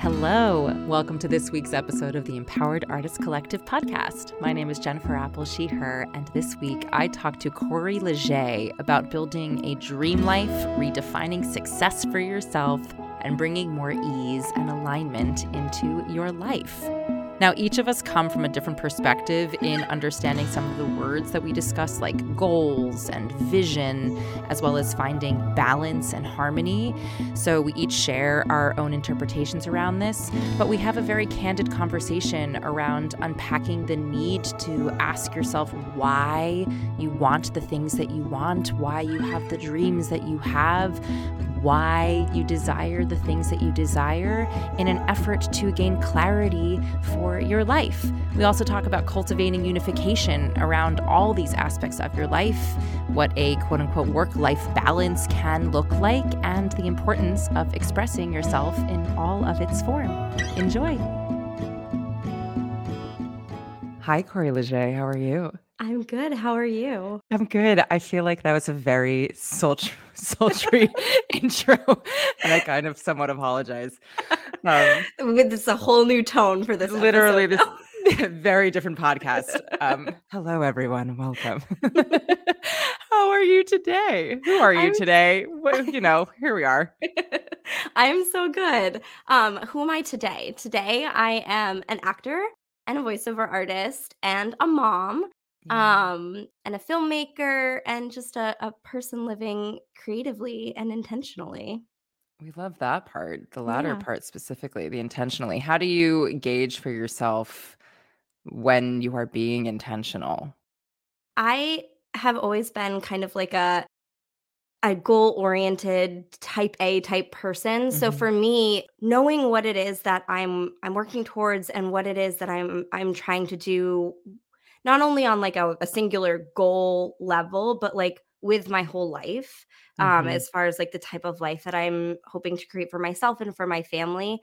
Hello. Welcome to this week's episode of the Empowered Artist Collective podcast. My name is Jennifer Apple, she, her, and this week I talked to Corrie Legge about building a dream life, redefining success for yourself, and bringing more ease and alignment into your life. Now, each of us come from a different perspective in understanding some of the words that we discuss, like goals and vision, as well as finding balance and harmony. So, we each share our own interpretations around this, but we have a very candid conversation around unpacking the need to ask yourself why you want the things that you want, why you have the dreams that you have, why you desire the things that you desire in an effort to gain clarity for your life. We also talk about cultivating unification around all these aspects of your life, what a quote unquote work life balance can look like, and the importance of expressing yourself in all of its form. Enjoy. Hi, Corrie Legge. How are you? I'm good. How are you? I'm good. I feel like that was a very sultry, sultry intro, and I kind of somewhat apologize. Um, With this a whole new tone for this. Literally, this very different podcast. Um, hello, everyone. Welcome. How are you today? Who are you I'm, today? Well, you know, here we are. I'm so good. Um, who am I today? Today, I am an actor and a voiceover artist and a mom yeah. um and a filmmaker and just a, a person living creatively and intentionally we love that part the latter yeah. part specifically the intentionally how do you gauge for yourself when you are being intentional i have always been kind of like a a goal oriented type A type person. Mm-hmm. So for me, knowing what it is that I'm I'm working towards and what it is that I'm I'm trying to do not only on like a, a singular goal level, but like with my whole life, um, mm-hmm. as far as like the type of life that I'm hoping to create for myself and for my family.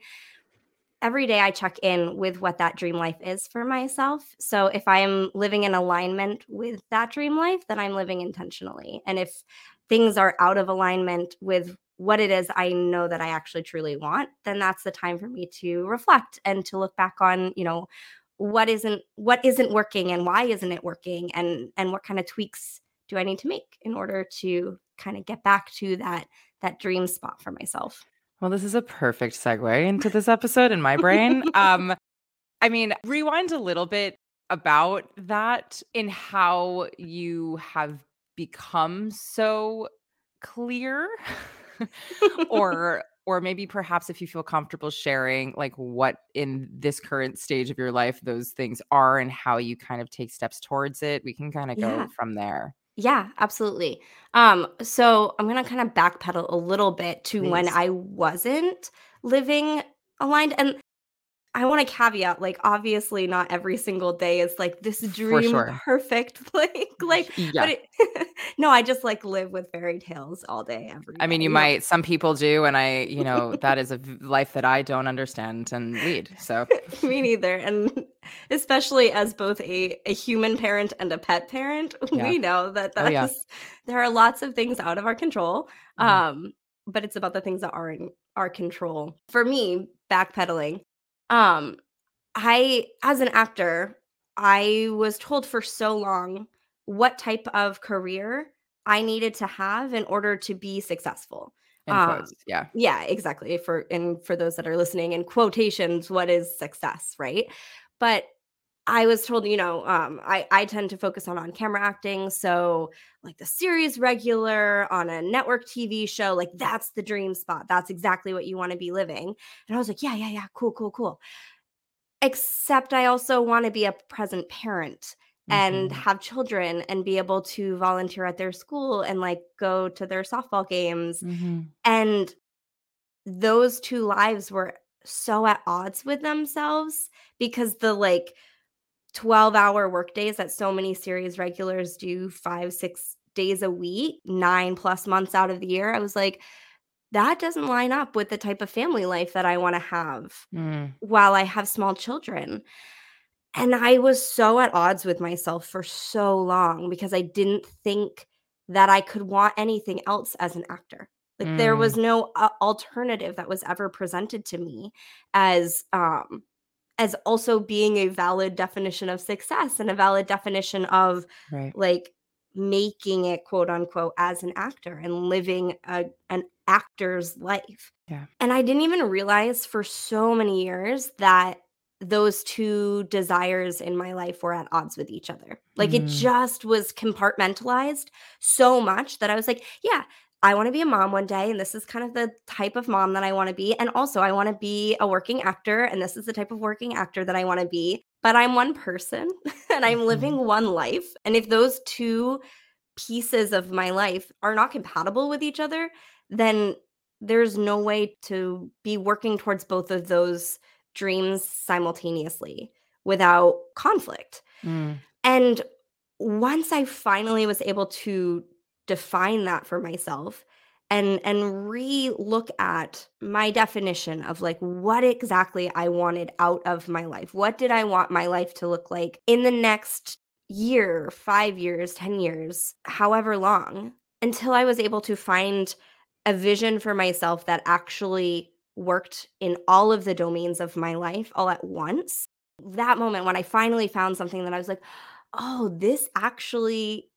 Every day I check in with what that dream life is for myself. So if I'm living in alignment with that dream life, then I'm living intentionally. And if things are out of alignment with what it is I know that I actually truly want, then that's the time for me to reflect and to look back on, you know, what isn't what isn't working and why isn't it working and and what kind of tweaks do I need to make in order to kind of get back to that that dream spot for myself. Well, this is a perfect segue into this episode in my brain. um I mean, rewind a little bit about that in how you have become so clear or or maybe perhaps if you feel comfortable sharing like what in this current stage of your life those things are and how you kind of take steps towards it we can kind of yeah. go from there yeah absolutely um so i'm gonna kind of backpedal a little bit to Please. when i wasn't living aligned and I want to caveat, like, obviously, not every single day is like this dream sure. perfect, like, like, yeah. but it, no, I just like live with fairy tales all day, every. Day. I mean, you might, some people do, and I, you know, that is a life that I don't understand and lead. So, me neither. And especially as both a, a human parent and a pet parent, yeah. we know that that's, oh, yeah. there are lots of things out of our control. Mm-hmm. Um, but it's about the things that are in our control. For me, backpedaling, um, I, as an actor, I was told for so long what type of career I needed to have in order to be successful. Um, yeah. Yeah, exactly. For and for those that are listening in quotations, what is success, right? But I was told, you know, um, I, I tend to focus on on camera acting. So, like the series regular on a network TV show, like that's the dream spot. That's exactly what you want to be living. And I was like, yeah, yeah, yeah, cool, cool, cool. Except I also want to be a present parent mm-hmm. and have children and be able to volunteer at their school and like go to their softball games. Mm-hmm. And those two lives were so at odds with themselves because the like, 12 hour workdays that so many series regulars do five, six days a week, nine plus months out of the year. I was like, that doesn't line up with the type of family life that I want to have mm. while I have small children. And I was so at odds with myself for so long because I didn't think that I could want anything else as an actor. Like there was Mm. no uh, alternative that was ever presented to me as um as also being a valid definition of success and a valid definition of Right. like making it quote unquote as an actor and living a, an actor's life. Yeah. And I didn't even realize for so many years that those two desires in my life were at odds with each other. Like it Mm. just was compartmentalized so much that I was like, yeah, I want to be a mom one day, and this is kind of the type of mom that I want to be. And also, I want to be a working actor, and this is the type of working actor that I want to be. But I'm one person and I'm living one life. And if those two pieces of my life are not compatible with each other, then there's no way to be working towards both of those dreams simultaneously without conflict. Mm. And once I finally was able to define that for myself and and re-look at my definition of like what exactly I wanted out of my life. What did I want my life to look like in the next year, 5 years, 10 years, however long, until I was able to find a vision for myself that actually worked in all of the domains of my life all at once. That moment when I finally found something that I was like, oh, this actually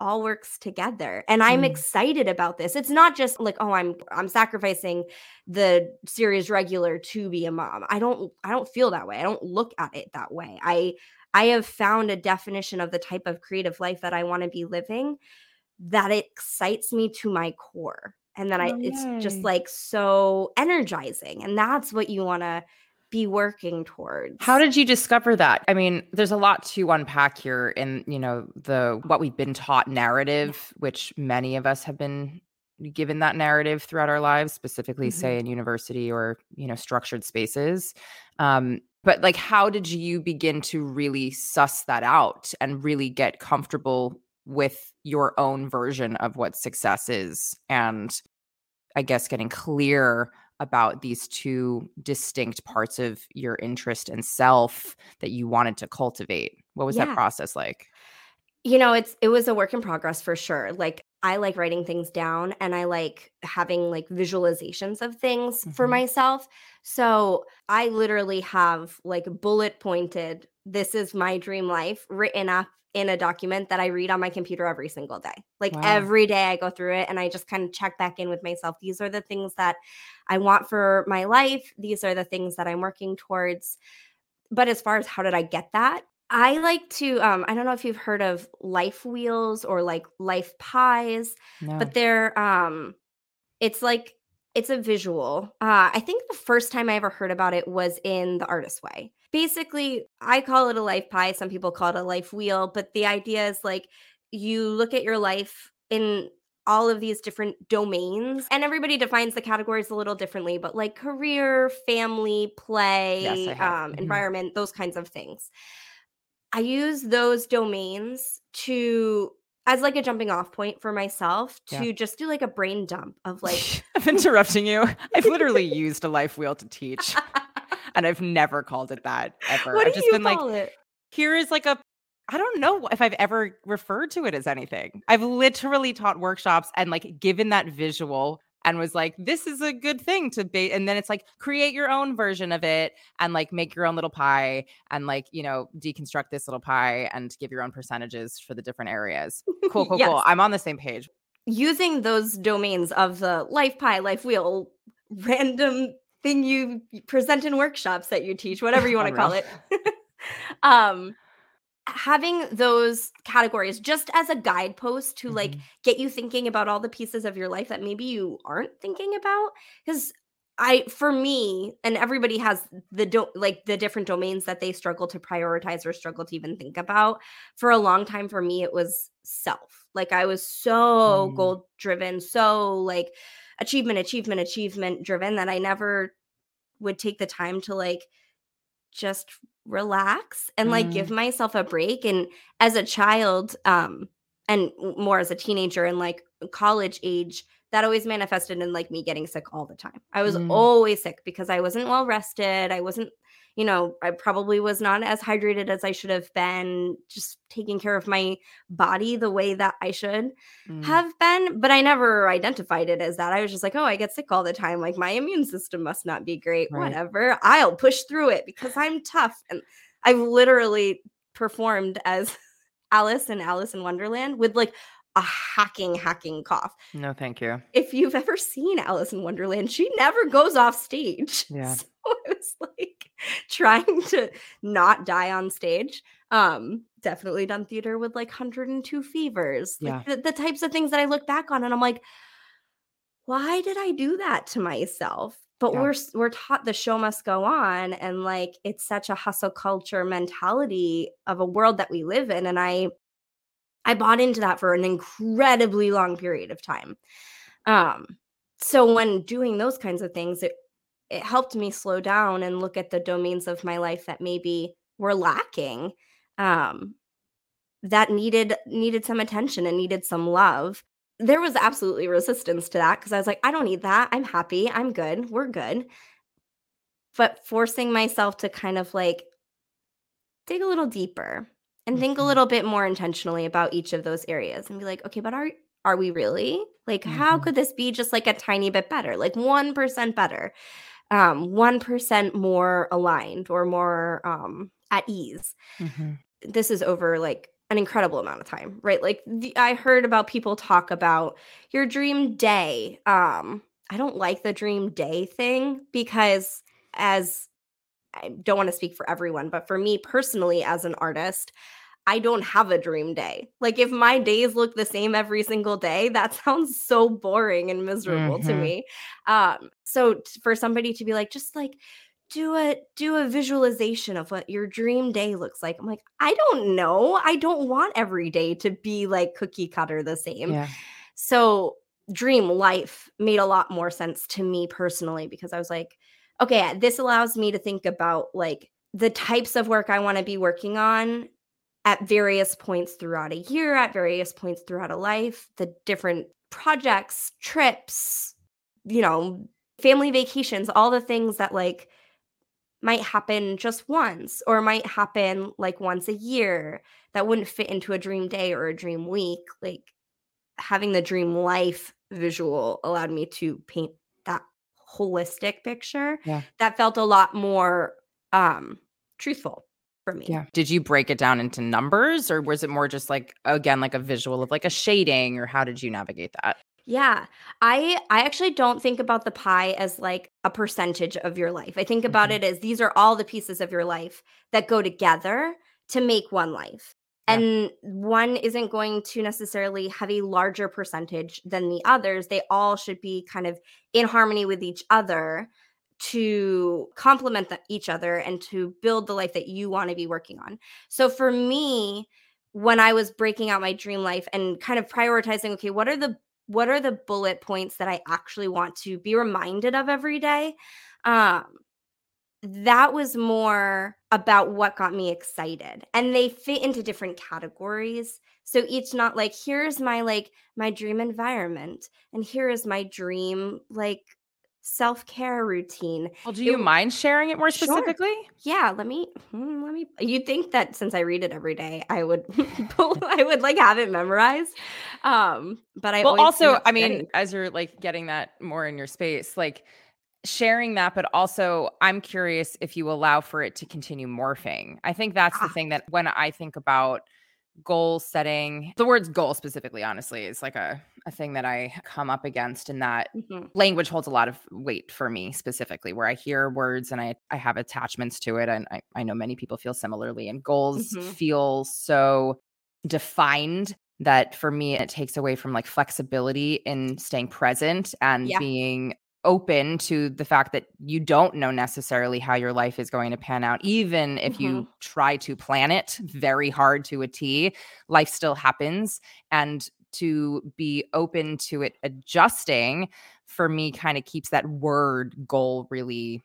all works together and i'm Mm. excited about this. It's not just like oh i'm i'm sacrificing the series regular to be a mom. I don't i don't feel that way. I don't look at it that way. I i have found a definition of the type of creative life that i want to be living that excites me to my core and then i Oh, it's just like so energizing and that's what you want to be working towards How did you discover that? I mean, there's a lot to unpack here in, you know, the what we've been taught narrative, which many of us have been given that narrative throughout our lives, specifically Mhm. say in university or, you know, structured spaces. Um, but like how did you begin to really suss that out and really get comfortable with your own version of what success is and I guess getting clear about these two distinct parts of your interest and self that you wanted to cultivate. What was Yeah. that process like? You know, it's it was a work in progress for sure. Like I like writing things down and I like having like visualizations of things for Mhm. myself. So I literally have like bullet pointed, this is my dream life written up in a document that I read on my computer every single day. Like Wow. every day I go through it and I just kind of check back in with myself. These are the things that I want for my life. These are the things that I'm working towards. But as far as how did I get that? I like to um I don't know if you've heard of life wheels or like life pies, No. but they're um it's like it's a visual. Uh I think the first time I ever heard about it was in The Artist Way. Basically, I call it a life pie, some people call it a life wheel, but the idea is like you look at your life in all of these different domains and everybody defines the categories a little differently but like career family play have. um, Mhm. environment those kinds of things i use those domains to as like a jumping off point for myself Yeah. to just do like a brain dump of like I'm interrupting you. I've literally used a life wheel to teach and I've never called it that ever. what I've do just you been like, call it here is like a I don't know if I've ever referred to it as anything. I've literally taught workshops and like given that visual and was like, this is a good thing to be. And then it's like, create your own version of it and like make your own little pie and like, you know, deconstruct this little pie and give your own percentages for the different areas. Cool, cool, Yes. cool. I'm on the same page. using those domains of the life pie life wheel random thing you present in workshops that you teach whatever you want to call it um having those categories just as a guidepost to like Mhm. get you thinking about all the pieces of your life that maybe you aren't thinking about because i for me and everybody has the do- like the different domains that they struggle to prioritize or struggle to even think about for a long time for me it was self like i was so Mm. goal driven so like achievement achievement achievement driven that i never would take the time to like just relax and like give myself a break and as a child um and more as a teenager and like college age that always manifested in like me getting sick all the time. I was Mm. always sick because I wasn't well rested. I wasn't, you know, I probably was not as hydrated as I should have been, just taking care of my body the way that I should Mm. have been. But I never identified it as that. I was just like, oh, I get sick all the time. Like my immune system must not be great. Right. Whatever. I'll push through it because I'm tough. And I've literally performed as Alice in Alice in Wonderland with like a hacking, hacking cough. no, thank you. If you've ever seen Alice in Wonderland, she never goes off stage. Yeah. It was like trying to not die on stage. Um, definitely done theater with like 102 fevers. Like the, the types of things that I look back on and I'm like, why did I do that to myself? But Yeah. we're we're taught the show must go on and like it's such a hustle culture mentality of a world that we live in and I I bought into that for an incredibly long period of time. Um so when doing those kinds of things it it helped me slow down and look at the domains of my life that maybe were lacking um that needed needed some attention and needed some love. There was absolutely resistance to that because i was like i don't need that. I'm happy. I'm good. We're good. But forcing myself to kind of like dig a little deeper and think a Mhm. little bit more intentionally about each of those areas and be like okay but are are we really? Like how Mhm. could this be just like a tiny bit better? Like 1% better um 1% more aligned or more um at ease Mhm. this is over like an incredible amount of time right like the, i heard about people talk about your dream day um i don't like the dream day thing because as i don't want to speak for everyone but for me personally as an artist i don't have a dream day like if my days look the same every single day that sounds so boring and miserable to Mhm. me um so t- for somebody to be like just like do a do a visualization of what your dream day looks like i'm like i don't know i don't want every day to be like cookie cutter the same Yeah. so dream life made a lot more sense to me personally because i was like okay this allows me to think about like the types of work i want to be working on at various points throughout a year at various points throughout a life the different projects trips you know family vacations all the things that like might happen just once or might happen like once a year that wouldn't fit into a dream day or a dream week like having the dream life visual allowed me to paint that holistic picture Yeah. that felt a lot more um truthful for me Yeah. Did you break it down into numbers or was it more just like again like a visual of like a shading or how did you navigate that? Yeah. I I actually don't think about the pie as like a percentage of your life. I think about Mhm. it as these are all the pieces of your life that go together to make one life. Yeah. And one isn't going to necessarily have a larger percentage than the others. They all should be kind of in harmony with each other to complement each other and to build the life that you want to be working on. So for me, when I was breaking out my dream life and kind of prioritizing, okay, what are the what are the bullet points that I actually want to be reminded of every day? Um, that was more about what got me excited. And they fit into different categories. So each not like, here's my like my dream environment, and here is my dream like self-care routine. Well, do you It- mind sharing it more Sure. specifically? Yeah, let me hmm, let me you'd think that since I read it every day, I would I would like have it memorized. Um, but I well also i mean as you're like getting that more in your space like sharing that but also i'm curious if you allow for it to continue morphing i think that's the Ah. thing that when i think about goal setting the words goal specifically honestly is like a, a thing that i come up against and that Mhm. language holds a lot of weight for me specifically where i hear words and i, I have attachments to it and I, I know many people feel similarly and goals Mhm. feel so defined that for me it takes away from like flexibility in staying present and Yeah. being open to the fact that you don't know necessarily how your life is going to pan out even if mm-hmm. you try to plan it very hard to a T life still happens and to be open to it adjusting for me kind of keeps that word goal really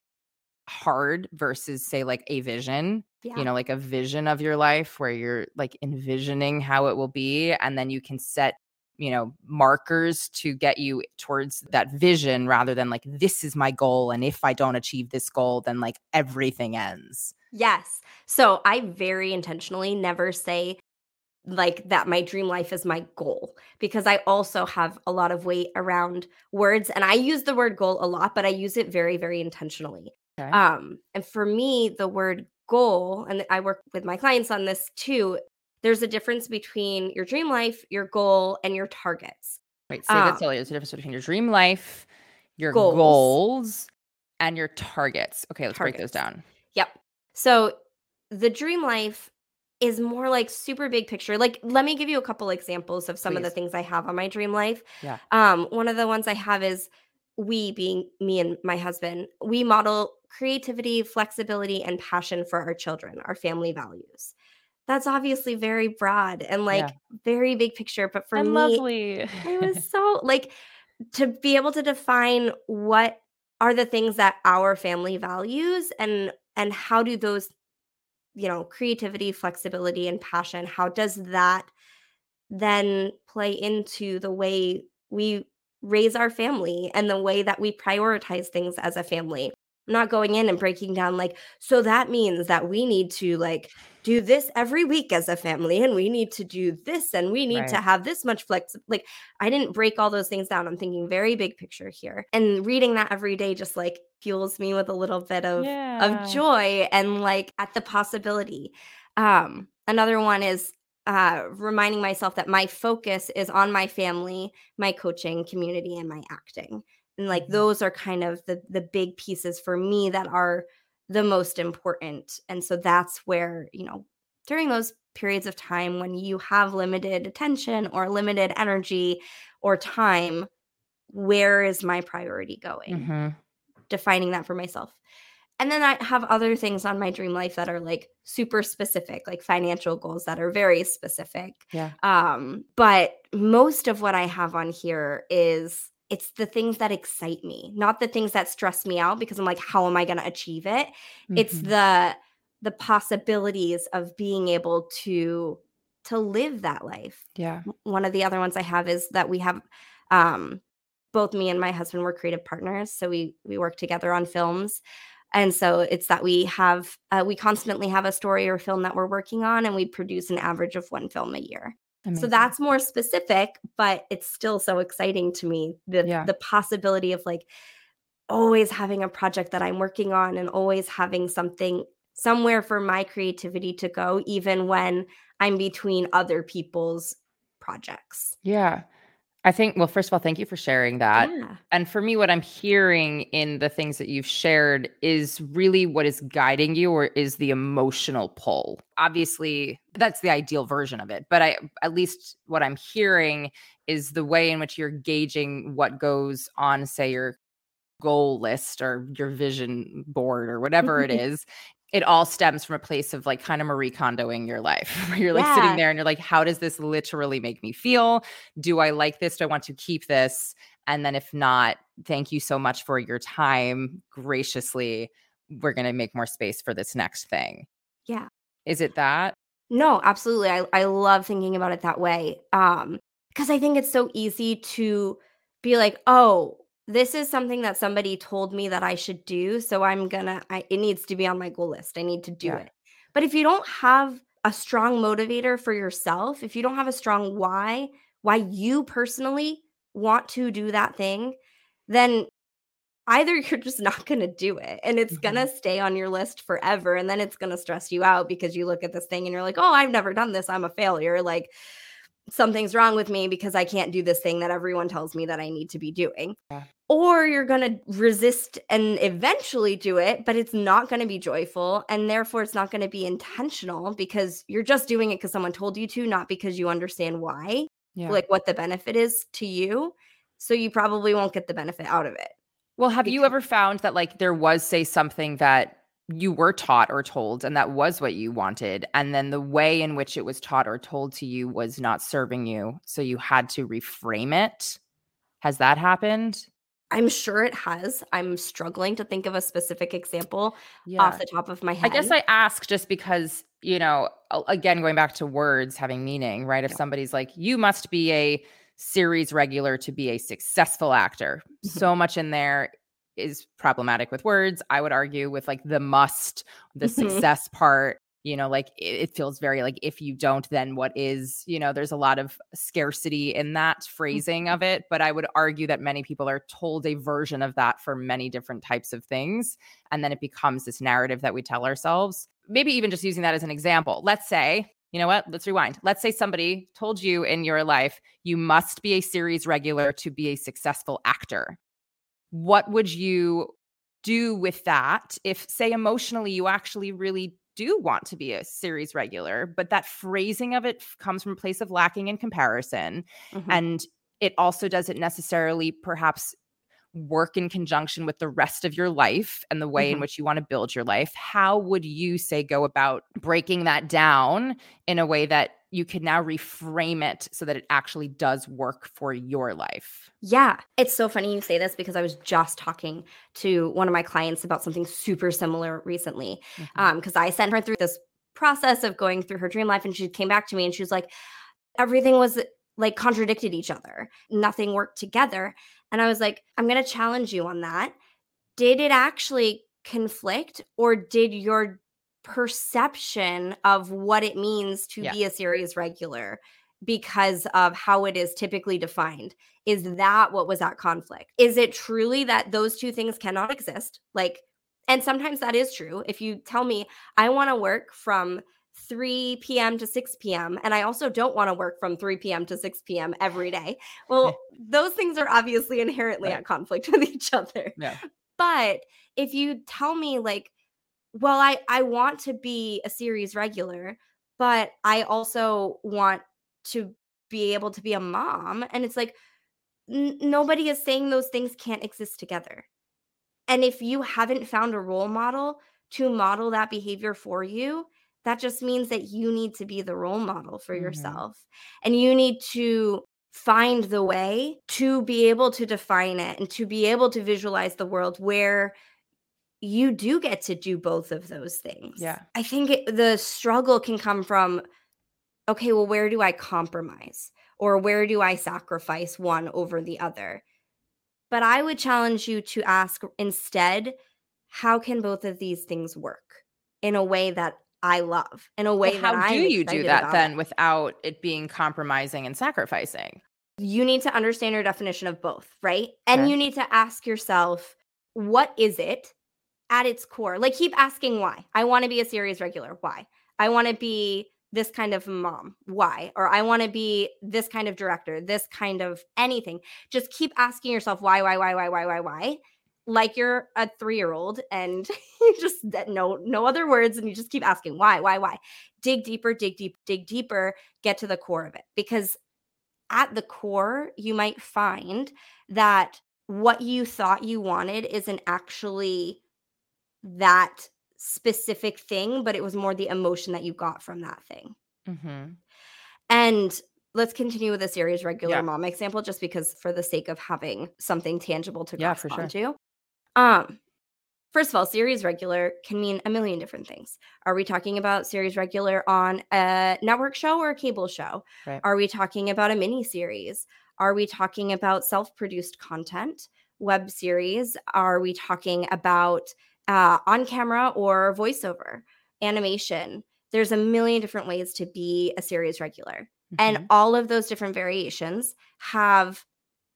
hard versus say like a vision Yeah. you know like a vision of your life where you're like envisioning how it will be and then you can set you know, markers to get you towards that vision rather than like, this is my goal. And if I don't achieve this goal, then like everything ends. Yes. So I very intentionally never say like that my dream life is my goal because I also have a lot of weight around words and I use the word goal a lot, but I use it very, very intentionally. Okay. Um, and for me, the word goal, and I work with my clients on this too, there's a difference between your dream life, your goal, and your targets. Wait, say um, that slowly. There's a difference between your dream life, your goals, goals and your targets. Okay, let's targets. break those down. Yep. So the dream life is more like super big picture. Like, let me give you a couple examples of some Please. of the things I have on my dream life. Yeah. Um, one of the ones I have is we being me and my husband, we model creativity, flexibility, and passion for our children, our family values that's obviously very broad and like yeah. very big picture. But for and me, lovely. it was so like to be able to define what are the things that our family values and and how do those you know creativity flexibility and passion how does that then play into the way we raise our family and the way that we prioritize things as a family I'm not going in and breaking down like so that means that we need to like do this every week as a family and we need to do this and we need right. to have this much flex like I didn't break all those things down. I'm thinking very big picture here. And reading that every day just like fuels me with a little bit of yeah. of joy and like at the possibility. Um another one is uh, reminding myself that my focus is on my family, my coaching community, and my acting and like mm-hmm. those are kind of the the big pieces for me that are the most important and so that's where you know during those periods of time when you have limited attention or limited energy or time where is my priority going mm-hmm. defining that for myself and then i have other things on my dream life that are like super specific like financial goals that are very specific yeah um but most of what i have on here is it's the things that excite me, not the things that stress me out because I'm like, how am I going to achieve it? Mm-hmm. It's the the possibilities of being able to to live that life. Yeah. One of the other ones I have is that we have um both me and my husband were creative partners, so we we work together on films. And so it's that we have uh, we constantly have a story or film that we're working on and we produce an average of one film a year. Amazing. So that's more specific, but it's still so exciting to me. The yeah. the possibility of like always having a project that I'm working on and always having something somewhere for my creativity to go, even when I'm between other people's projects. Yeah. I think, well, first of all, thank you for sharing that. Yeah. And for me, what I'm hearing in the things that you've shared is really what is guiding you or is the emotional pull. Obviously, that's the ideal version of it. But I, at least what I'm hearing is the way in which you're gauging what goes on, say, your goal list or your vision board or whatever it is it all stems from a place of like kind of Marie Kondoing your life, where you're like yeah. sitting there and you're like, how does this literally make me feel? Do I like this? Do I want to keep this? And then if not, thank you so much for your time. Graciously, we're going to make more space for this next thing. Yeah. Is it that? No, absolutely. I, I love thinking about it that way. Um, because I think it's so easy to be like, oh, this is something that somebody told me that I should do. So I'm gonna, I, it needs to be on my goal list. I need to do yeah. it. But if you don't have a strong motivator for yourself, if you don't have a strong why, why you personally want to do that thing, then either you're just not going to do it and it's mm-hmm. going to stay on your list forever. And then it's going to stress you out because you look at this thing and you're like, oh, I've never done this. I'm a failure. Like, something's wrong with me because I can't do this thing that everyone tells me that I need to be doing. Yeah. Or you're going to resist and eventually do it, but it's not going to be joyful. And therefore, it's not going to be intentional because you're just doing it because someone told you to, not because you understand why, yeah. like what the benefit is to you. So you probably won't get the benefit out of it. Well, have because- you ever found that, like, there was, say, something that you were taught or told and that was what you wanted and then the way in which it was taught or told to you was not serving you so you had to reframe it has that happened i'm sure it has i'm struggling to think of a specific example yeah. off the top of my head i guess i ask just because you know again going back to words having meaning right if yeah. somebody's like you must be a series regular to be a successful actor. Mhm. So much in there is problematic with words. I would argue with like the must, the Mhm. success part. You know, like it, it feels very like if you don't, then what is, you know, there's a lot of scarcity in that phrasing of mm-hmm. it. But I would argue that many people are told a version of that for many different types of things. And then it becomes this narrative that we tell ourselves. Maybe even just using that as an example. Let's say, you know what? Let's rewind. Let's say somebody told you in your life, you must be a series regular to be a successful actor. What would you do with that if, say, emotionally, you actually really do want to be a series regular, but that phrasing of it comes from a place of lacking in comparison? Mhm. and it also doesn't necessarily perhaps work in conjunction with the rest of your life and the way in Mhm. which you want to build your life how would you say go about breaking that down in a way that you can now reframe it so that it actually does work for your life Yeah, it's so funny you say this because I was just talking to one of my clients about something super similar recently. Mhm. Um, because I sent her through this process of going through her dream life, and she came back to me and she was like, everything was like contradicted each other. Nothing worked together. And I was like, I'm gonna challenge you on that. Did it actually conflict, or did your perception of what it means to Yeah. be a series regular because of how it is typically defined is that what was at conflict is it truly that those two things cannot exist like and sometimes that is true if you tell me i want to work from 3 p.m. to 6 p.m. and I also don't want to work from 3 p.m. to 6 p.m. every day. Well, those things are obviously inherently Right. at conflict with each other. yeah But if you tell me like, well, I I want to be a series regular, but I also want to be able to be a mom, and it's like n- nobody is saying those things can't exist together. And if you haven't found a role model to model that behavior for you, that just means that you need to be the role model for Mhm. yourself. And you need to find the way to be able to define it and to be able to visualize the world where you do get to do both of those things. Yeah. I think it, the struggle can come from okay, well, where do I compromise? Or where do I sacrifice one over the other? But I would challenge you to ask instead, how can both of these things work in a way that I love, in a way Well, that how I'm do you do that then it? without it being compromising and sacrificing You need to understand your definition of both, right? And Okay. you need to ask yourself, what is it at its core? Like, keep asking why. I want to be a series regular. Why? I want to be this kind of mom. Why? Or I want to be this kind of director, this kind of anything. Just keep asking yourself why, why, why, why, why, why, why. Like you're a three year old and you just no no other words and you just keep asking why, why, why. Dig deeper, dig deep, dig deeper, get to the core of it. Because at the core, you might find that what you thought you wanted isn't actually that specific thing, but it was more the emotion that you got from that thing. mm-hmm. And let's continue with the series regular Yeah. mom example, just because for the sake of having something tangible to Yeah, grasp for sure. onto. Um, first of all, series regular can mean a million different things. Are we talking about series regular on a network show or a cable show? Right. Are we talking about a mini series? Are we talking about self-produced content, web series? Are we talking about uh, on camera or voiceover, animation? There's a million different ways to be a series regular. Mhm. And all of those different variations have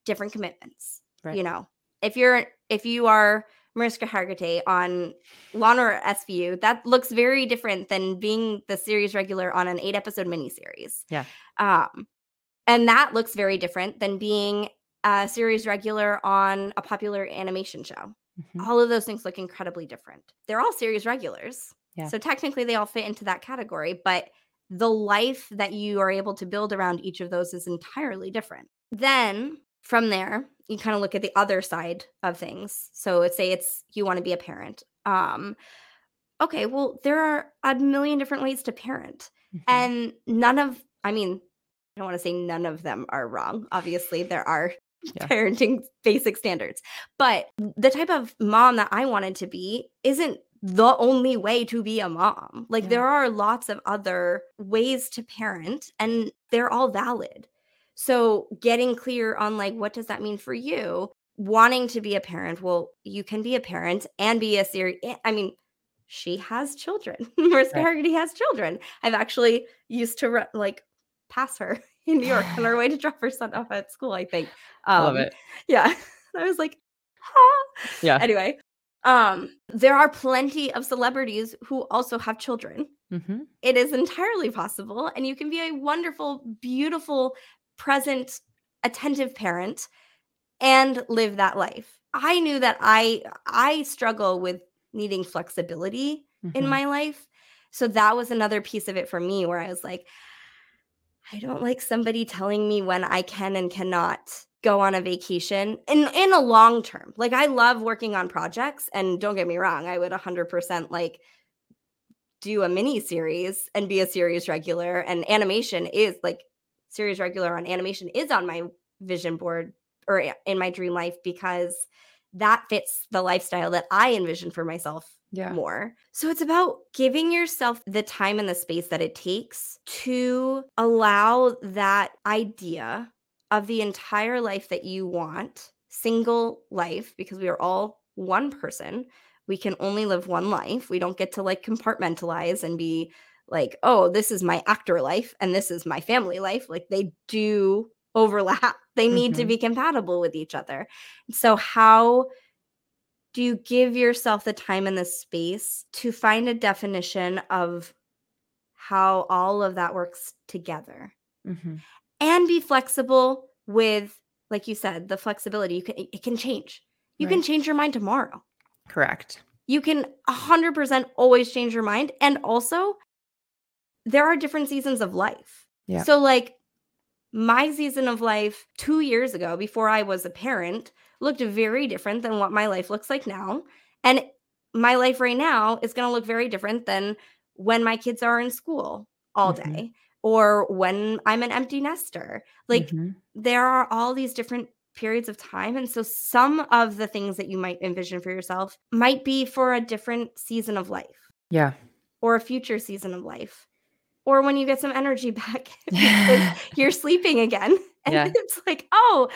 different commitments. Right. You know, if you're if you are Mariska Hargitay on Law and Order SVU, that looks very different than being the series regular on an eight episode miniseries. Yeah. Um, and that looks very different than being a series regular on a popular animation show. Mhm. All of those things look incredibly different. They're all series regulars. Yeah. So technically they all fit into that category, but the life that you are able to build around each of those is entirely different. Then from there, you kind of look at the other side of things. So let's say it's you want to be a parent. Um okay, well there are a million different ways to parent Mhm. and none of I mean, I don't want to say none of them are wrong. Obviously, there are Yeah. parenting basic standards. But the type of mom that I wanted to be isn't the only way to be a mom. Like Yeah. there are lots of other ways to parent and they're all valid. So getting clear on like what does that mean for you? Wanting to be a parent. Well, you can be a parent and be a serious eh, I mean, she has children. Mariska right. Hargitay has children. I've actually used to re- like pass her in New York on our way to drop her son off at school, I think. Um, Love it. Yeah. I was like, ha. Yeah. Anyway, um, there are plenty of celebrities who also have children. Mm-hmm. It is entirely possible. And you can be a wonderful, beautiful, present, attentive parent and live that life. I knew that I I struggle with needing flexibility mm-hmm. in my life. So that was another piece of it for me where I was like, I don't like somebody telling me when I can and cannot go on a vacation in in a long term. Like I love working on projects and don't get me wrong, I would 100% like do a mini series and be a series regular and animation is like series regular on animation is on my vision board or in my dream life because that fits the lifestyle that I envision for myself yeah. more. So it's about giving yourself the time and the space that it takes to allow that idea of the entire life that you want, single life, because we are all one person. We can only live one life. We don't get to like compartmentalize and be like, oh, this is my actor life and this is my family life. Like they do overlap. They need mm-hmm. to be compatible with each other. So, how do you give yourself the time and the space to find a definition of how all of that works together mm-hmm. and be flexible with like you said the flexibility you can it can change you right. can change your mind tomorrow correct you can 100% always change your mind and also there are different seasons of life yeah. so like my season of life two years ago, before I was a parent, looked very different than what my life looks like now. And my life right now is going to look very different than when my kids are in school all mm-hmm. day or when I'm an empty nester. Like mm-hmm. there are all these different periods of time. And so some of the things that you might envision for yourself might be for a different season of life. Yeah. Or a future season of life or when you get some energy back you're sleeping again. And yeah. it's like oh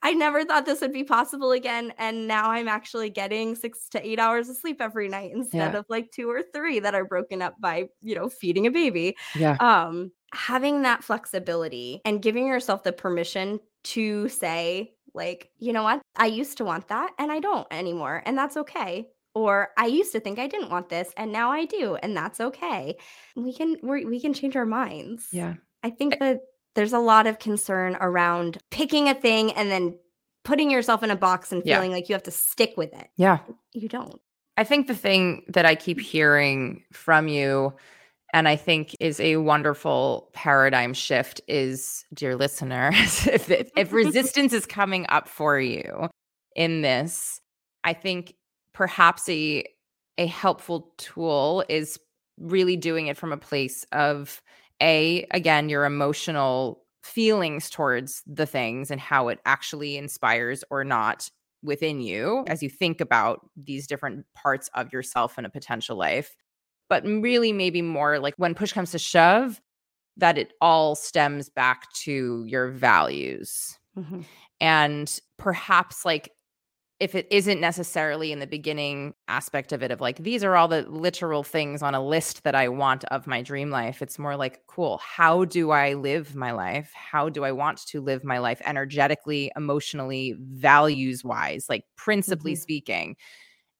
i never thought this would be possible again and now i'm actually getting six to eight hours of sleep every night instead yeah. of like two or three that are broken up by you know feeding a baby. Yeah. Um having that flexibility and giving yourself the permission to say like you know what? I used to want that and i don't anymore and that's okay or I used to think I didn't want this and now I do and that's okay. We can we we can change our minds. Yeah. I think that there's a lot of concern around picking a thing and then putting yourself in a box and feeling yeah. like you have to stick with it. Yeah. You don't. I think the thing that I keep hearing from you and I think is a wonderful paradigm shift is dear listeners if if resistance is coming up for you in this I think perhaps a a helpful tool is really doing it from a place of a again your emotional feelings towards the things and how it actually inspires or not within you as you think about these different parts of yourself in a potential life but really maybe more like when push comes to shove that it all stems back to your values mm-hmm. and perhaps like if it isn't necessarily in the beginning aspect of it of like these are all the literal things on a list that I want of my dream life it's more like cool how do I live my life how do I want to live my life energetically emotionally values wise like principally mm-hmm. speaking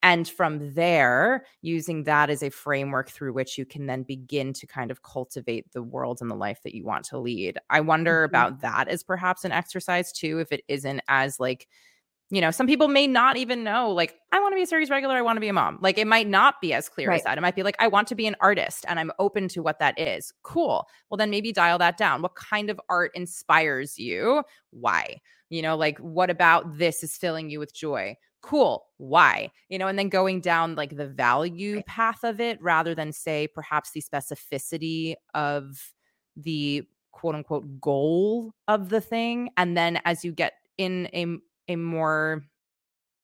and from there using that as a framework through which you can then begin to kind of cultivate the world and the life that you want to lead i wonder mm-hmm. about that as perhaps an exercise too if it isn't as like you know, some people may not even know, like, I want to be a series regular, I want to be a mom. Like, it might not be as clear right. as that. It might be like, I want to be an artist and I'm open to what that is. Cool. Well, then maybe dial that down. What kind of art inspires you? Why? You know, like, what about this is filling you with joy? Cool. Why? You know, and then going down like the value right. path of it rather than say perhaps the specificity of the quote unquote goal of the thing. And then as you get in a a more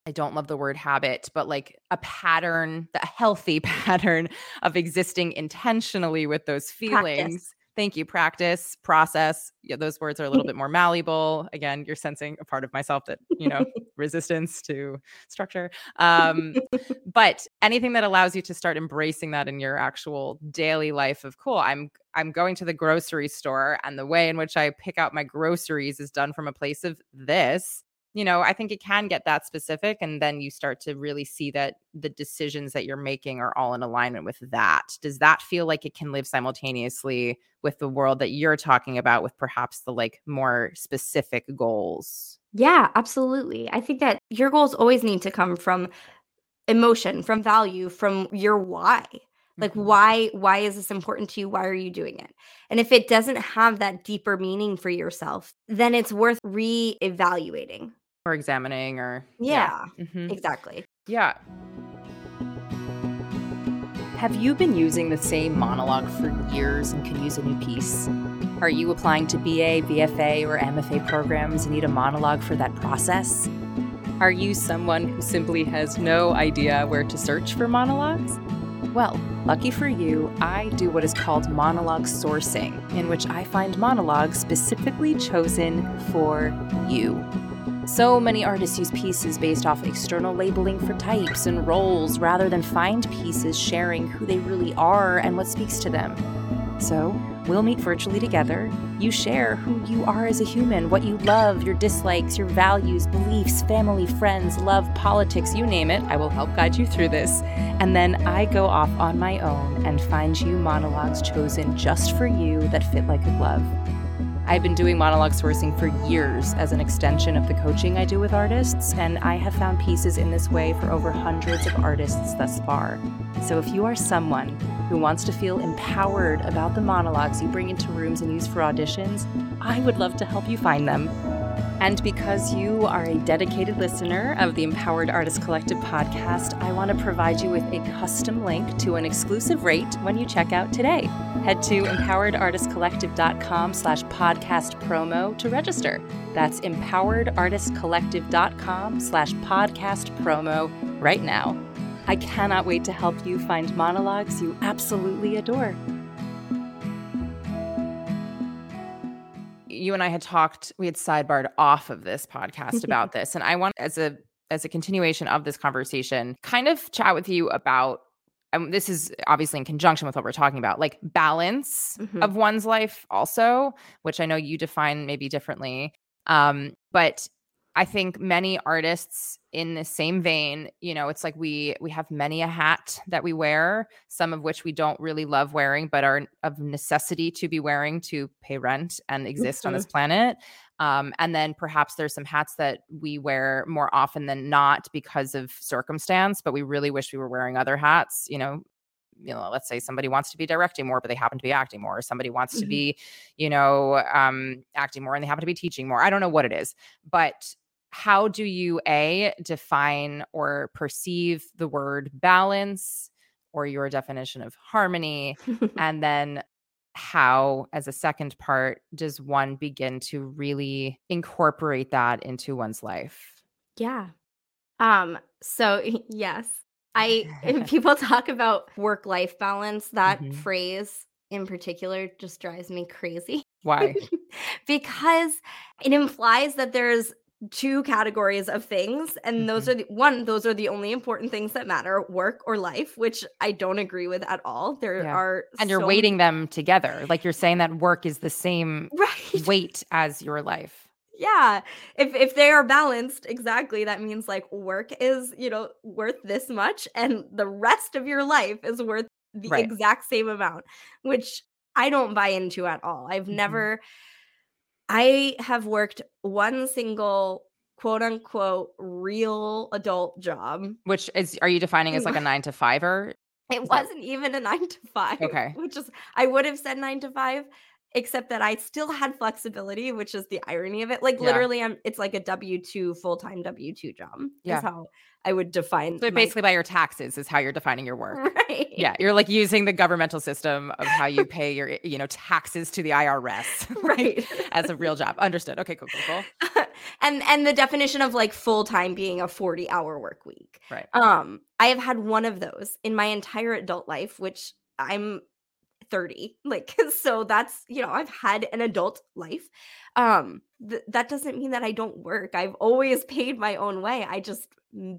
I don't love the word habit, but like a pattern, a healthy pattern of existing intentionally with those feelings. Practice. Thank you. Practice, process. Yeah, those words are a little bit more malleable. Again, you're sensing a part of myself that, you know, resistance to structure. Um, but anything that allows you to start embracing that in your actual daily life of cool, I'm I'm going to the grocery store and the way in which I pick out my groceries is done from a place of this you know, I think it can get that specific. And then you start to really see that the decisions that you're making are all in alignment with that. Does that feel like it can live simultaneously with the world that you're talking about, with perhaps the like more specific goals? Yeah, absolutely. I think that your goals always need to come from emotion, from value, from your why. Like mm-hmm. why why is this important to you? Why are you doing it? And if it doesn't have that deeper meaning for yourself, then it's worth re-evaluating or examining or yeah, yeah. Mm-hmm. exactly. Yeah. Have you been using the same monologue for years and could use a new piece? Are you applying to BA, BFA, or MFA programs and need a monologue for that process? Are you someone who simply has no idea where to search for monologues? Well, lucky for you, I do what is called monologue sourcing, in which I find monologues specifically chosen for you. So many artists use pieces based off external labeling for types and roles rather than find pieces sharing who they really are and what speaks to them. So, we'll meet virtually together. You share who you are as a human, what you love, your dislikes, your values, beliefs, family, friends, love, politics, you name it. I will help guide you through this. And then I go off on my own and find you monologues chosen just for you that fit like a glove. I've been doing monologue sourcing for years as an extension of the coaching I do with artists, and I have found pieces in this way for over hundreds of artists thus far. So if you are someone who wants to feel empowered about the monologues you bring into rooms and use for auditions, I would love to help you find them. And because you are a dedicated listener of the Empowered Artist Collective podcast, I want to provide you with a custom link to an exclusive rate when you check out today. Head to empoweredartistcollective.com slash podcast promo to register. That's empoweredartistcollective.com slash podcast promo right now. I cannot wait to help you find monologues you absolutely adore. You and I had talked, we had sidebarred off of this podcast about this. And I want as a as a continuation of this conversation, kind of chat with you about and this is obviously in conjunction with what we're talking about, like balance mm-hmm. of one's life also, which I know you define maybe differently. Um, but I think many artists in the same vein, you know, it's like we we have many a hat that we wear, some of which we don't really love wearing, but are of necessity to be wearing to pay rent and exist mm-hmm. on this mm-hmm. planet. Um, and then perhaps there's some hats that we wear more often than not because of circumstance, but we really wish we were wearing other hats. You know, you know, let's say somebody wants to be directing more, but they happen to be acting more, or somebody wants mm-hmm. to be, you know, um, acting more and they happen to be teaching more. I don't know what it is, but how do you a define or perceive the word balance or your definition of harmony? And then how as a second part does one begin to really incorporate that into one's life? Yeah. Um so yes. I people talk about work life balance that mm-hmm. phrase in particular just drives me crazy. Why? Because it implies that there's two categories of things and mm-hmm. those are the one those are the only important things that matter work or life which i don't agree with at all there yeah. are and you're weighting many- them together like you're saying that work is the same right. weight as your life yeah if if they are balanced exactly that means like work is you know worth this much and the rest of your life is worth the right. exact same amount which i don't buy into at all i've mm-hmm. never I have worked one single quote unquote real adult job. Which is are you defining as like a mm. nine to five or it wasn't even a nine to five. Okay. Which is I would have said nine to five, except that I still had flexibility, which is the irony of it. Like yeah. literally I'm it's like a W two full-time W two job. Yeah. Is how I would define. So my- basically, by your taxes is how you're defining your work. Right. Yeah, you're like using the governmental system of how you pay your, you know, taxes to the IRS, right, as a real job. Understood. Okay, cool, cool, cool. and and the definition of like full time being a 40 hour work week. Right. Um, I have had one of those in my entire adult life, which I'm 30 like so that's you know i've had an adult life um th- that doesn't mean that i don't work i've always paid my own way i just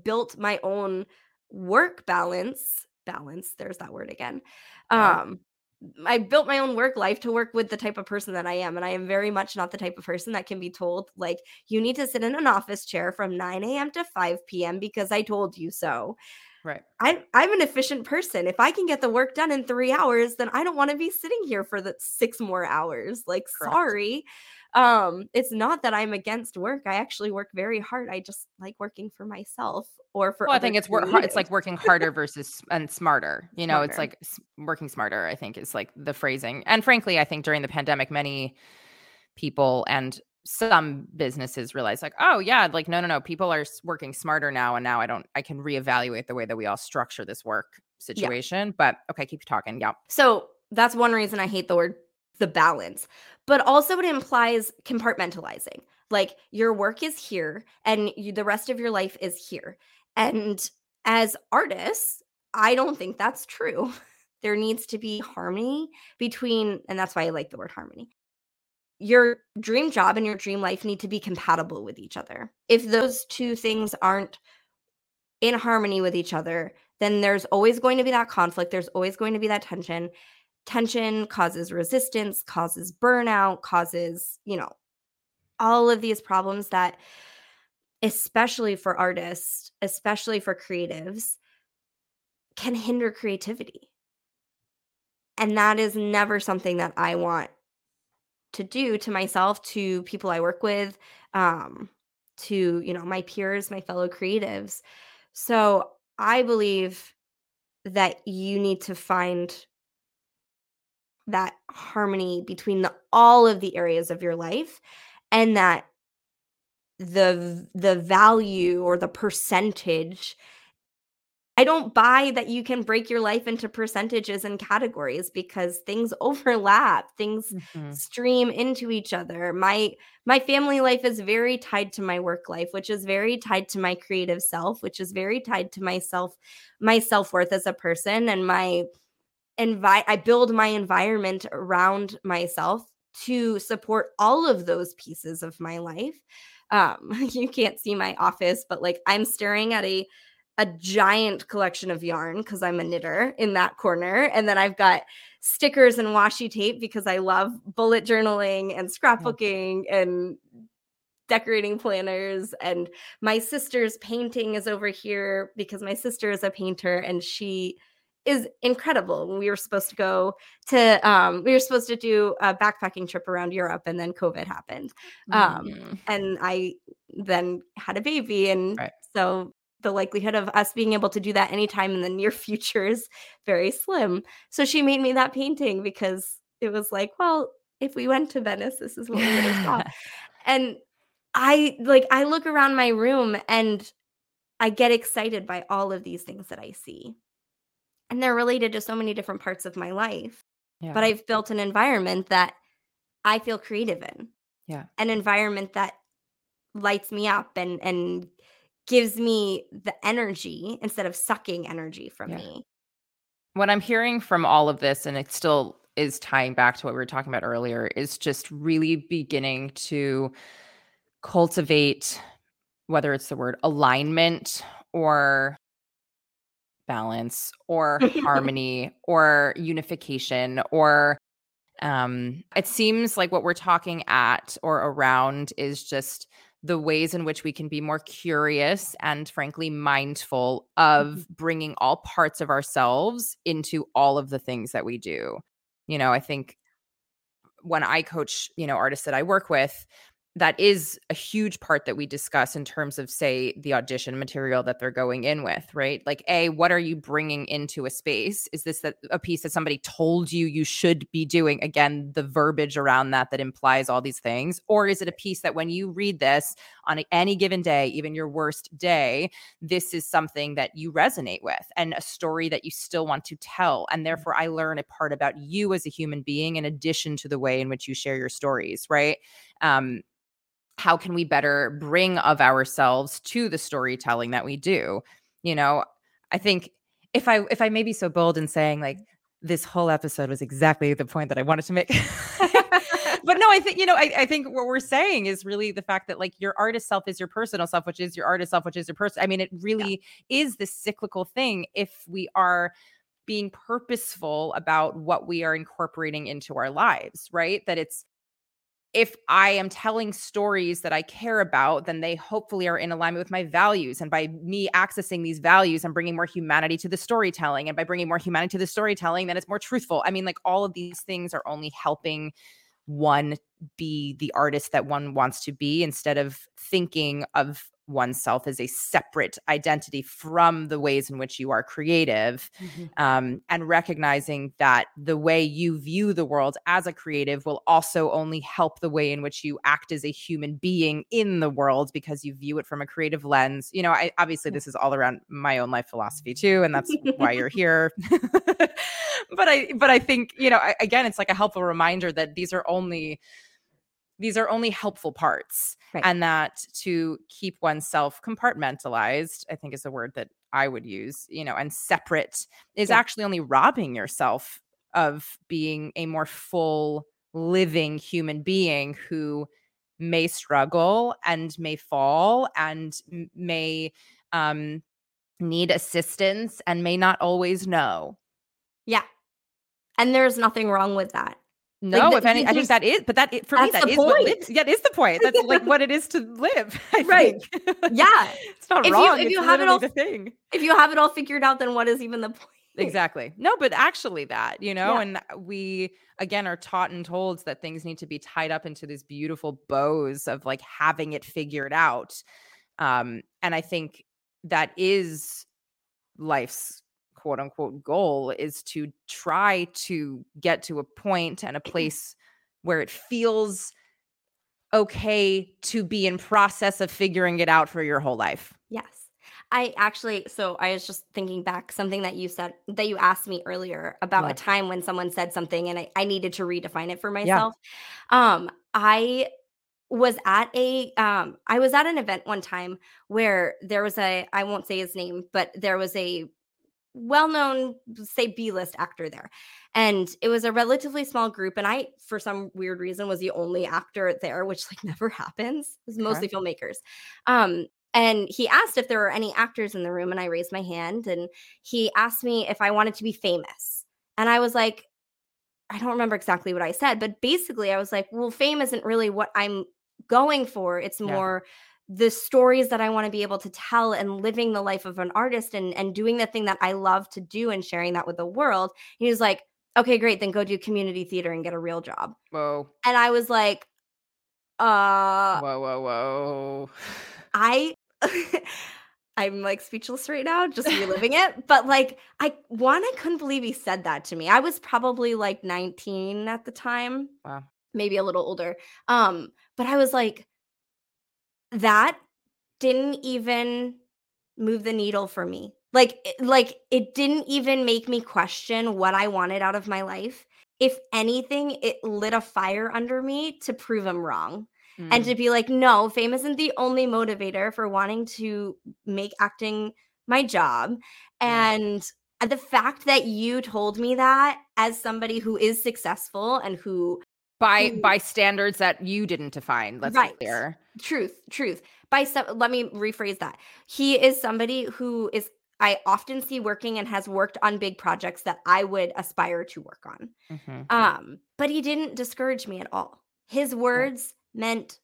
built my own work balance balance there's that word again um I built my own work life to work with the type of person that I am. And I am very much not the type of person that can be told, like, you need to sit in an office chair from 9 a.m. to 5 p.m. because I told you so. Right. I'm I'm an efficient person. If I can get the work done in three hours, then I don't want to be sitting here for the six more hours. Like, Correct. sorry. Um, it's not that I'm against work. I actually work very hard. I just like working for myself or for. Well, I think it's work. It's like working harder versus and smarter. You know, smarter. it's like working smarter. I think is like the phrasing. And frankly, I think during the pandemic, many people and some businesses realize like oh yeah like no no no people are working smarter now and now i don't i can reevaluate the way that we all structure this work situation. Yeah. but okay keep talking yeah. So that's one reason i hate the word the balance but also it implies compartmentalizing like your work is here and you, the rest of your life is here. And as artists i don't think that's true. There needs to be harmony between and that's why i like the word harmony your dream job and your dream life need to be compatible with each other. If those two things aren't in harmony with each other, then there's always going to be that conflict. There's always going to be that tension. Tension causes resistance, causes burnout, causes, you know, all of these problems that, especially for artists, especially for creatives, can hinder creativity. And that is never something that I want to do to myself, to people I work with, um, to you know my peers, my fellow creatives. So I believe that you need to find that harmony between the, all of the areas of your life and that the the value or the percentage I don't buy that you can break your life into percentages and categories because things overlap, things mm-hmm. stream into each other. My my family life is very tied to my work life, which is very tied to my creative self, which is very tied to myself my self-worth as a person and my invite I build my environment around myself to support all of those pieces of my life. Um you can't see my office, but like I'm staring at a a giant collection of yarn because I'm a knitter in that corner. And then I've got stickers and washi tape because I love bullet journaling and scrapbooking yeah. and decorating planners. And my sister's painting is over here because my sister is a painter and she is incredible. We were supposed to go to um, we were supposed to do a backpacking trip around Europe and then COVID happened. Um, mm-hmm. and I then had a baby and right. so the likelihood of us being able to do that anytime in the near future is very slim. So she made me that painting because it was like, well, if we went to Venice, this is what we would have saw. and I like I look around my room and I get excited by all of these things that I see. And they're related to so many different parts of my life. Yeah. But I've built an environment that I feel creative in. Yeah. An environment that lights me up and and gives me the energy instead of sucking energy from yeah. me. What I'm hearing from all of this, and it still is tying back to what we were talking about earlier, is just really beginning to cultivate whether it's the word alignment or balance or harmony or unification or um it seems like what we're talking at or around is just the ways in which we can be more curious and frankly mindful of mm-hmm. bringing all parts of ourselves into all of the things that we do. You know, I think when I coach, you know, artists that I work with, that is a huge part that we discuss in terms of say the audition material that they're going in with right? Like a what are you bringing into a space? Is this that a piece that somebody told you you should be doing? Again the verbiage around that that implies all these things. Or is it a piece that when you read this on any given day even your worst day this is something that you resonate with and a story that you still want to tell and mm. therefore i learn a part about you as a human being in addition to the way in which you share your stories right um how can we better bring of ourselves to the storytelling that we do you know i think if i if i may be so bold in saying like this whole episode was exactly the point that I wanted to make. but no, I think, you know, I, I, think what we're saying is really the fact that like your artist self is your personal self, which is your artist self, which is your person. I mean, it really yeah. is this cyclical thing if we are being purposeful about what we are incorporating into our lives, right? That it's if I am telling stories that I care about, then they hopefully are in alignment with my values. And by me accessing these values, I'm bringing more humanity to the storytelling. And by bringing more humanity to the storytelling, then it's more truthful. I mean, like all of these things are only helping one be the artist that one wants to be instead of thinking of oneself as a separate identity from the ways in which you are creative mm-hmm. um, and recognizing that the way you view the world as a creative will also only help the way in which you act as a human being in the world because you view it from a creative lens. You know I, obviously this is all around my own life philosophy too and that's why you're here but i but i think you know I, again it's like a helpful reminder that these are only these are only helpful parts right. and that to keep oneself compartmentalized i think is a word that i would use you know and separate is yeah. actually only robbing yourself of being a more full living human being who may struggle and may fall and may um, need assistance and may not always know yeah and there's nothing wrong with that no, like, if any, I think that is, but that for me, that is point. what. Yeah, that is the point. That's like what it is to live. I right. Yeah. it's not if wrong. You, if you have it all, the thing. If you have it all figured out, then what is even the point? Exactly. No, but actually that, you know, yeah. and we again are taught and told that things need to be tied up into these beautiful bows of like having it figured out. Um, and I think that is life's quote unquote goal is to try to get to a point and a place where it feels okay to be in process of figuring it out for your whole life. Yes. I actually so I was just thinking back something that you said that you asked me earlier about what? a time when someone said something and I, I needed to redefine it for myself. Yeah. Um I was at a um I was at an event one time where there was a I won't say his name, but there was a well-known say b-list actor there and it was a relatively small group and i for some weird reason was the only actor there which like never happens. It was mostly okay. filmmakers. Um and he asked if there were any actors in the room and i raised my hand and he asked me if i wanted to be famous and i was like i don't remember exactly what i said but basically i was like well fame isn't really what i'm going for. It's more yeah the stories that I want to be able to tell and living the life of an artist and and doing the thing that I love to do and sharing that with the world. He was like, "Okay, great, then go do community theater and get a real job." Whoa. And I was like, uh Whoa, whoa, whoa. I I'm like speechless right now, just reliving it. But like, I one, I couldn't believe he said that to me. I was probably like 19 at the time. Wow. Maybe a little older. Um, but I was like, that didn't even move the needle for me. Like like it didn't even make me question what I wanted out of my life. If anything, it lit a fire under me to prove him wrong. Mm. And to be like, no, fame isn't the only motivator for wanting to make acting my job. And the fact that you told me that as somebody who is successful and who by by standards that you didn't define let's right. be clear truth truth by some let me rephrase that he is somebody who is i often see working and has worked on big projects that i would aspire to work on mm-hmm. um but he didn't discourage me at all his words yeah. meant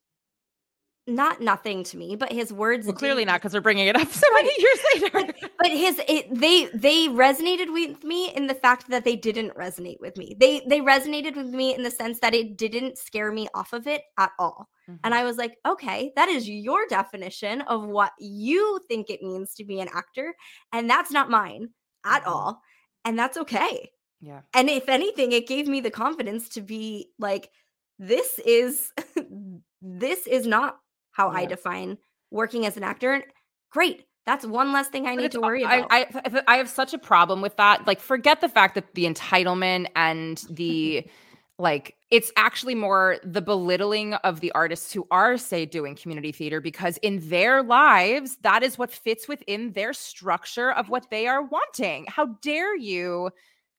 not nothing to me, but his words. Well, clearly not because they're bringing it up so many years later. but, but his it, they they resonated with me in the fact that they didn't resonate with me. They they resonated with me in the sense that it didn't scare me off of it at all. Mm-hmm. And I was like, okay, that is your definition of what you think it means to be an actor, and that's not mine at mm-hmm. all, and that's okay. Yeah. And if anything, it gave me the confidence to be like, this is this is not how yeah. I define working as an actor. Great. That's one less thing I but need to worry about. I, I, I have such a problem with that. Like, forget the fact that the entitlement and the like it's actually more the belittling of the artists who are say doing community theater because in their lives that is what fits within their structure of what they are wanting how dare you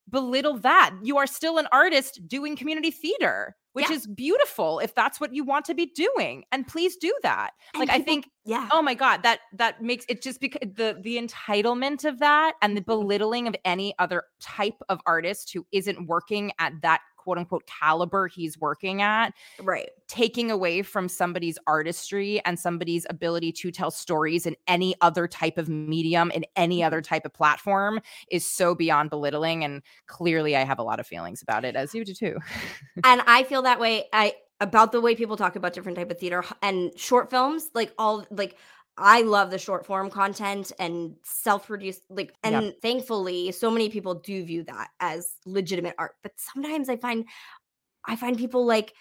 belittle that. You are still an artist doing community theater, which yeah. is beautiful if that's what you want to be doing. And please do that. And like people, I think yeah. Oh my god, that that makes it just because the the entitlement of that and the belittling of any other type of artist who isn't working at that quote unquote caliber he's working at. Right. Taking away from somebody's artistry and somebody's ability to tell stories in any other type of medium, in any other mm-hmm. type of platform is so beyond belittling. And clearly I have a lot of feelings about it, as you do too. and I feel that way. I about the way people talk about different type of theater and short films like all like I love the short form content and self produced, like, and yep. thankfully, so many people do view that as legitimate art. But sometimes I find, I find people like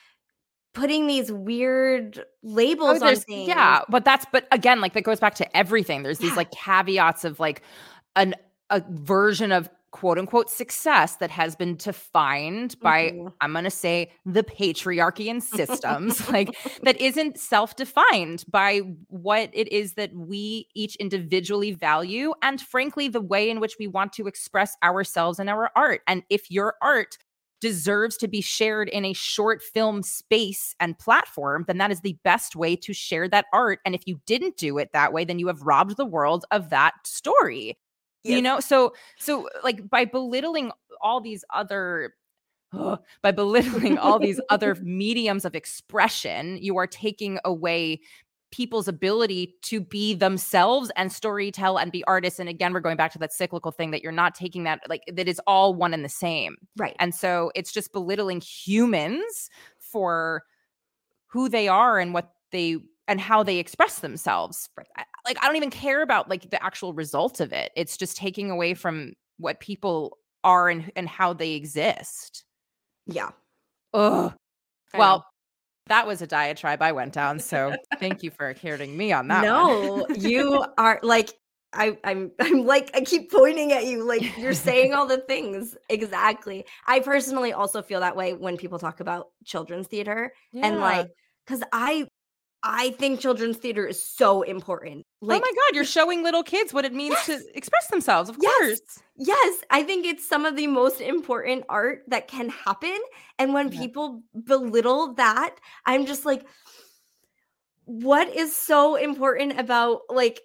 putting these weird labels oh, on things. Yeah, but that's, but again, like that goes back to everything. There's these like caveats of like an a version of quote unquote success that has been defined by mm-hmm. i'm going to say the patriarchy and systems like that isn't self-defined by what it is that we each individually value and frankly the way in which we want to express ourselves and our art and if your art deserves to be shared in a short film space and platform, then that is the best way to share that art. And if you didn't do it that way, then you have robbed the world of that story you know so so like by belittling all these other by belittling all these other mediums of expression you are taking away people's ability to be themselves and story tell and be artists and again we're going back to that cyclical thing that you're not taking that like that is all one and the same. Right. And so it's just belittling humans for who they are and what they and how they express themselves like i don't even care about like the actual result of it. It's just taking away from what people are and and how they exist. Yeah. Oh well that was a diatribe i went down so thank you for hearing me on that no you are like I, I'm I'm like I keep pointing at you like you're saying all the things. Exactly. I personally also feel that way when people talk about children's theater yeah. and like because I I think children's theater is so important. Like, oh my God, you're showing little kids what it means yes. to express themselves, of yes. course. Yes, I think it's some of the most important art that can happen. And when yeah. people belittle that, I'm just like, what is so important about like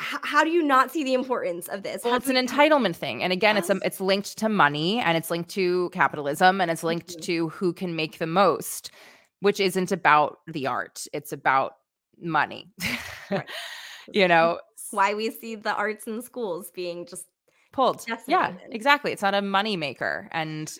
how do you not see the importance of this? Well, it's an entitlement thing, and again, yes. it's a, it's linked to money, and it's linked to capitalism, and it's linked mm-hmm. to who can make the most which isn't about the art. It's about money. Right. you know, why we see the arts in schools being just pulled. Yeah, exactly. It's not a money maker. And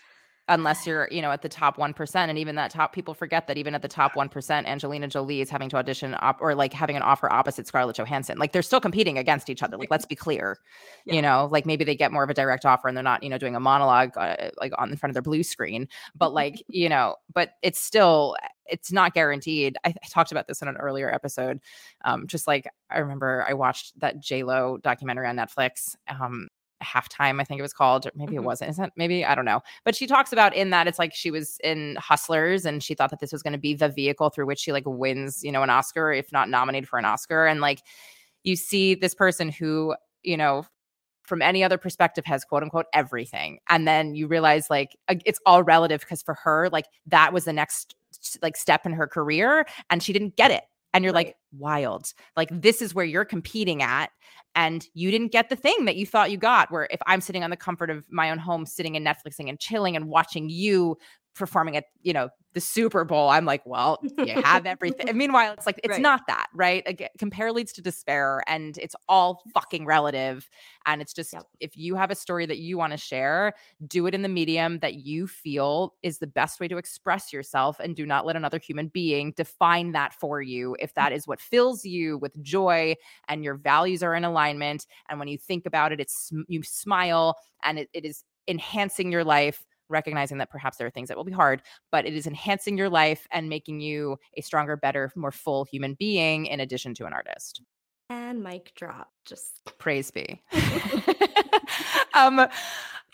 unless you're, you know, at the top 1%. And even that top, people forget that even at the top 1%, Angelina Jolie is having to audition op- or like having an offer opposite Scarlett Johansson. Like they're still competing against each other. Like, let's be clear, yeah. you know, like maybe they get more of a direct offer and they're not, you know, doing a monologue uh, like on in front of their blue screen. But like, you know, but it's still, it's not guaranteed. I, I talked about this in an earlier episode. Um, just like I remember I watched that J Lo documentary on Netflix. Um, halftime i think it was called or maybe mm-hmm. it wasn't is that maybe i don't know. But she talks about in that it's like she was in hustlers and she thought that this was going to be the vehicle through which she like wins you know an oscar if not nominated for an oscar. And like you see this person who you know from any other perspective has quote unquote everything. And then you realize like it's all relative because for her like that was the next like step in her career and she didn't get it and you're right. like wild like this is where you're competing at and you didn't get the thing that you thought you got where if i'm sitting on the comfort of my own home sitting and netflixing and chilling and watching you performing at you know the super bowl i'm like well you have everything and meanwhile it's like it's right. not that right Again, compare leads to despair and it's all fucking relative and it's just yep. if you have a story that you want to share do it in the medium that you feel is the best way to express yourself and do not let another human being define that for you if that is what fills you with joy and your values are in alignment and when you think about it it's you smile and it, it is enhancing your life recognizing that perhaps there are things that will be hard, but it is enhancing your life and making you a stronger, better, more full human being in addition to an artist. And mic drop. Just praise be. um,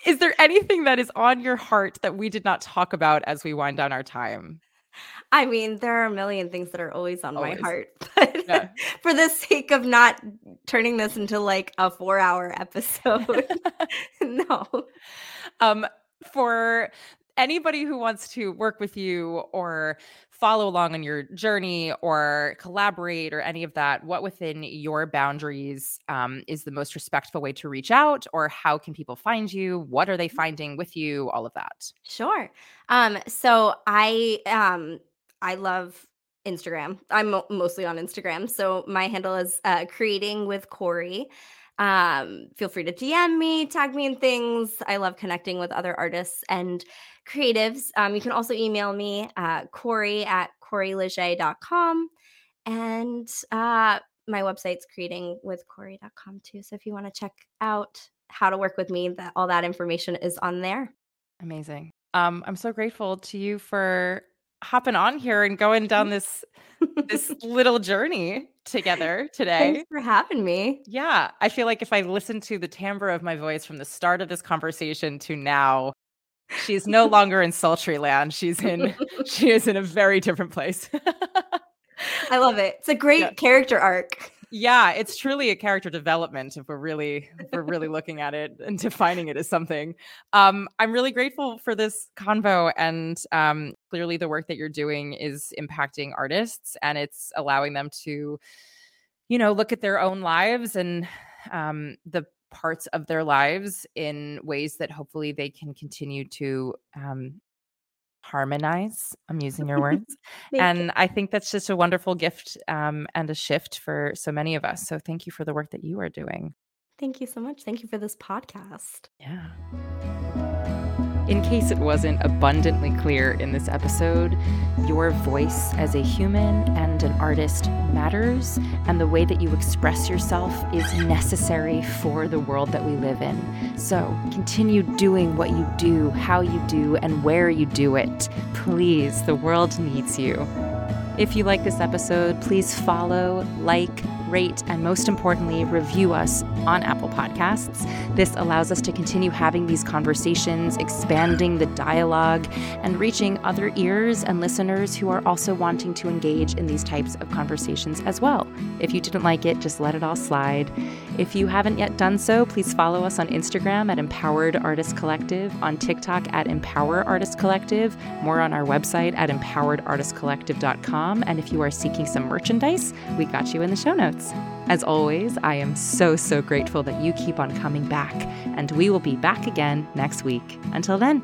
is there anything that is on your heart that we did not talk about as we wind down our time? I mean, there are a million things that are always on always. my heart, but yeah. for the sake of not turning this into like a four hour episode, no. Um, for anybody who wants to work with you or follow along on your journey or collaborate or any of that, what within your boundaries um, is the most respectful way to reach out, or how can people find you? What are they mm. finding with you? All of that. Sure. Um, so I um, I love Instagram. I'm mostly on Instagram, so my handle is uh, creating with Corrie. Um, feel free to DM me, tag me in things. I love connecting with other artists and creatives. Um, you can also email me, uh, Corrie at CorrieLegge.com. And uh, my website's creatingwithcorrie.com too. So if you want to check out how to work with me, that all that information is on there. Amazing. Um, I'm so grateful to you for hopping on here and going down this this little journey together today. Thanks for having me. Yeah, I feel like if I listen to the timbre of my voice from the start of this conversation to now, she's no longer in sultry land. She's in she is in a very different place. I love it. It's a great yeah. character arc. Yeah, it's truly a character development if we're really if we're really looking at it and defining it as something. Um, I'm really grateful for this convo, and um, clearly the work that you're doing is impacting artists, and it's allowing them to, you know, look at their own lives and um, the parts of their lives in ways that hopefully they can continue to um, harmonize. I'm using your words. and you. I think that's just a wonderful gift um, and a shift for so many of us. So thank you for the work that you are doing. Thank you so much. Thank you for this podcast. Yeah. In case it wasn't abundantly clear in this episode, your voice as a human and an artist matters, and the way that you express yourself is necessary for the world that we live in. So continue doing what you do, how you do, and where you do it. Please, the world needs you. If you like this episode, please follow, like, rate, and most importantly, review us on Apple Podcasts. This allows us to continue having these conversations, expanding the dialogue, and reaching other ears and listeners who are also wanting to engage in these types of conversations as well. If you didn't like it, just let it all slide. If you haven't yet done so, please follow us on Instagram at Empowered Artist Collective, on TikTok at Empower Artist Collective, more on our website at empoweredartistcollective.com. And if you are seeking some merchandise, we got you in the show notes. As always, I am so, so grateful that you keep on coming back, and we will be back again next week. Until then.